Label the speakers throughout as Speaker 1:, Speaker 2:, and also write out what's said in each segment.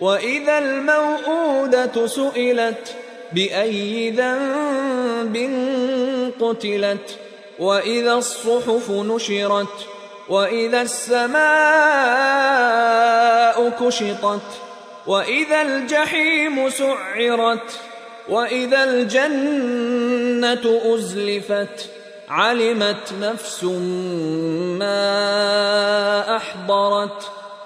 Speaker 1: وإذا الموءودة سئلت بأي ذنب قتلت وإذا الصحف نشرت وإذا السماء كشطت وإذا الجحيم سعرت وإذا الجنة أزلفت علمت نفس ما أحضرت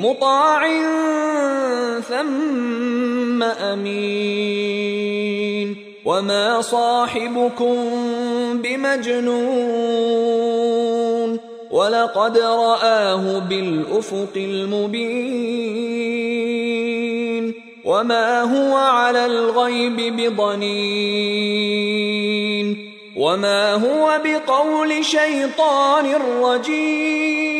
Speaker 1: مطاع ثم أمين. وما صاحبكم بمجنون. ولقد رآه بالأفق المبين. وما هو على الغيب بضنين. وما هو بقول شيطان رجيم.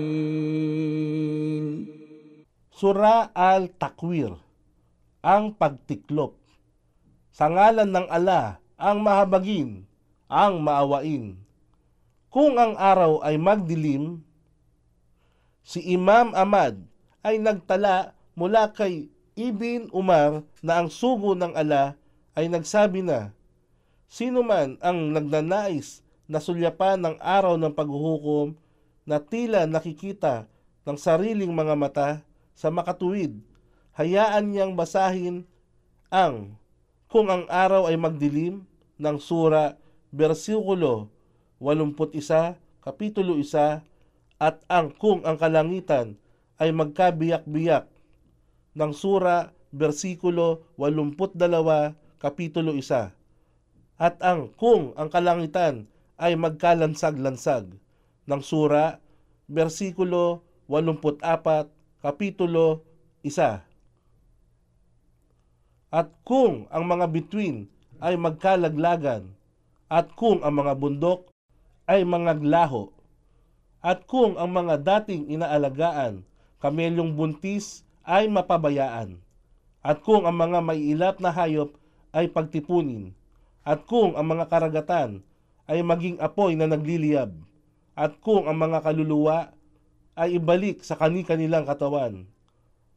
Speaker 2: Sura al-Takwir, ang pagtiklop. Sa ngalan ng ala, ang mahabagin, ang maawain. Kung ang araw ay magdilim, si Imam Ahmad ay nagtala mula kay Ibn Umar na ang sugo ng ala ay nagsabi na, Sino man ang nagnanais na sulyapan ng araw ng paghuhukom na tila nakikita ng sariling mga mata sa makatuwid, hayaan niyang basahin ang kung ang araw ay magdilim ng sura versikulo 81, kapitulo 1 at ang kung ang kalangitan ay magkabiyak-biyak ng sura versikulo 82, kapitulo 1 at ang kung ang kalangitan ay magkalansag-lansag ng sura versikulo 84 kapitulo 1 at kung ang mga bituin ay magkalaglagan at kung ang mga bundok ay mga glaho at kung ang mga dating inaalagaan kamelyong buntis ay mapabayaan at kung ang mga maiilap na hayop ay pagtipunin at kung ang mga karagatan ay maging apoy na nagliliyab at kung ang mga kaluluwa ay ibalik sa kani-kanilang katawan.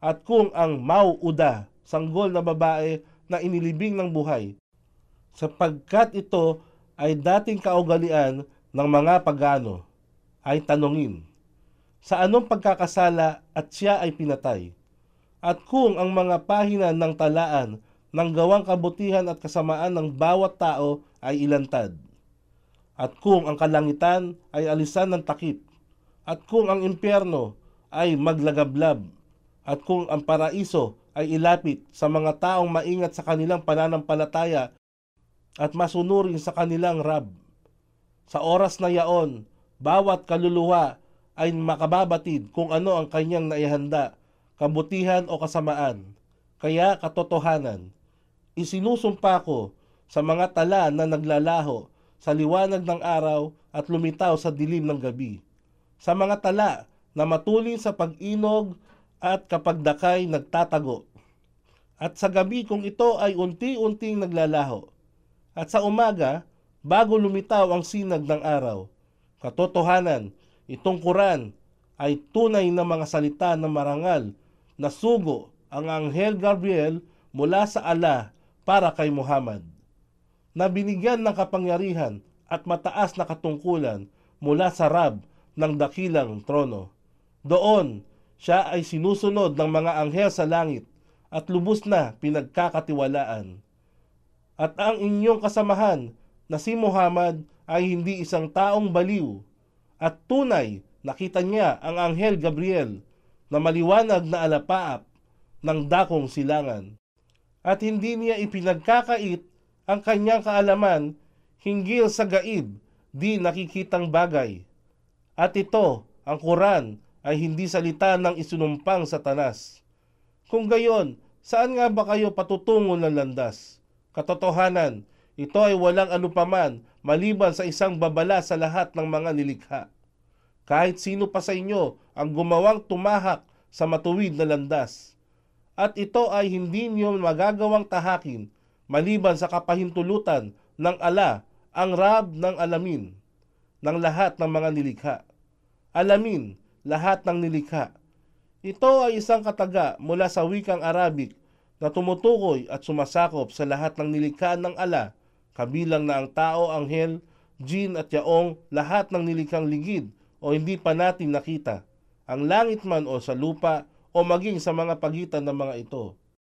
Speaker 2: At kung ang mauuda sanggol na babae na inilibing ng buhay sapagkat ito ay dating kaugalian ng mga pagano ay tanungin sa anong pagkakasala at siya ay pinatay? At kung ang mga pahina ng talaan ng gawang kabutihan at kasamaan ng bawat tao ay ilantad. At kung ang kalangitan ay alisan ng takip, at kung ang impyerno ay maglagablab, at kung ang paraiso ay ilapit sa mga taong maingat sa kanilang pananampalataya at masunurin sa kanilang rab. Sa oras na yaon, bawat kaluluwa ay makababatid kung ano ang kanyang naihanda, kabutihan o kasamaan. Kaya katotohanan, isinusumpa ko sa mga tala na naglalaho sa liwanag ng araw at lumitaw sa dilim ng gabi. Sa mga tala na matulin sa pag-inog at kapag dakay nagtatago. At sa gabi kung ito ay unti-unting naglalaho. At sa umaga, bago lumitaw ang sinag ng araw. Katotohanan, itong Quran ay tunay na mga salita na marangal na sugo ang Anghel Gabriel mula sa Allah para kay Muhammad na binigyan ng kapangyarihan at mataas na katungkulan mula sa Rab ng dakilang trono. Doon, siya ay sinusunod ng mga anghel sa langit at lubos na pinagkakatiwalaan. At ang inyong kasamahan na si Muhammad ay hindi isang taong baliw at tunay nakita niya ang anghel Gabriel na maliwanag na alapaap ng dakong silangan. At hindi niya ipinagkakait ang kanyang kaalaman hinggil sa gaib di nakikitang bagay. At ito, ang Quran, ay hindi salita ng isunumpang satanas. Kung gayon, saan nga ba kayo patutungo ng landas? Katotohanan, ito ay walang anupaman maliban sa isang babala sa lahat ng mga nilikha. Kahit sino pa sa inyo ang gumawang tumahak sa matuwid na landas. At ito ay hindi niyo magagawang tahakin maliban sa kapahintulutan ng ala ang Rab ng alamin ng lahat ng mga nilikha. Alamin lahat ng nilikha. Ito ay isang kataga mula sa wikang Arabic na tumutukoy at sumasakop sa lahat ng nilikha ng ala, kabilang na ang tao, anghel, jin at yaong lahat ng nilikhang ligid o hindi pa natin nakita, ang langit man o sa lupa o maging sa mga pagitan ng mga ito.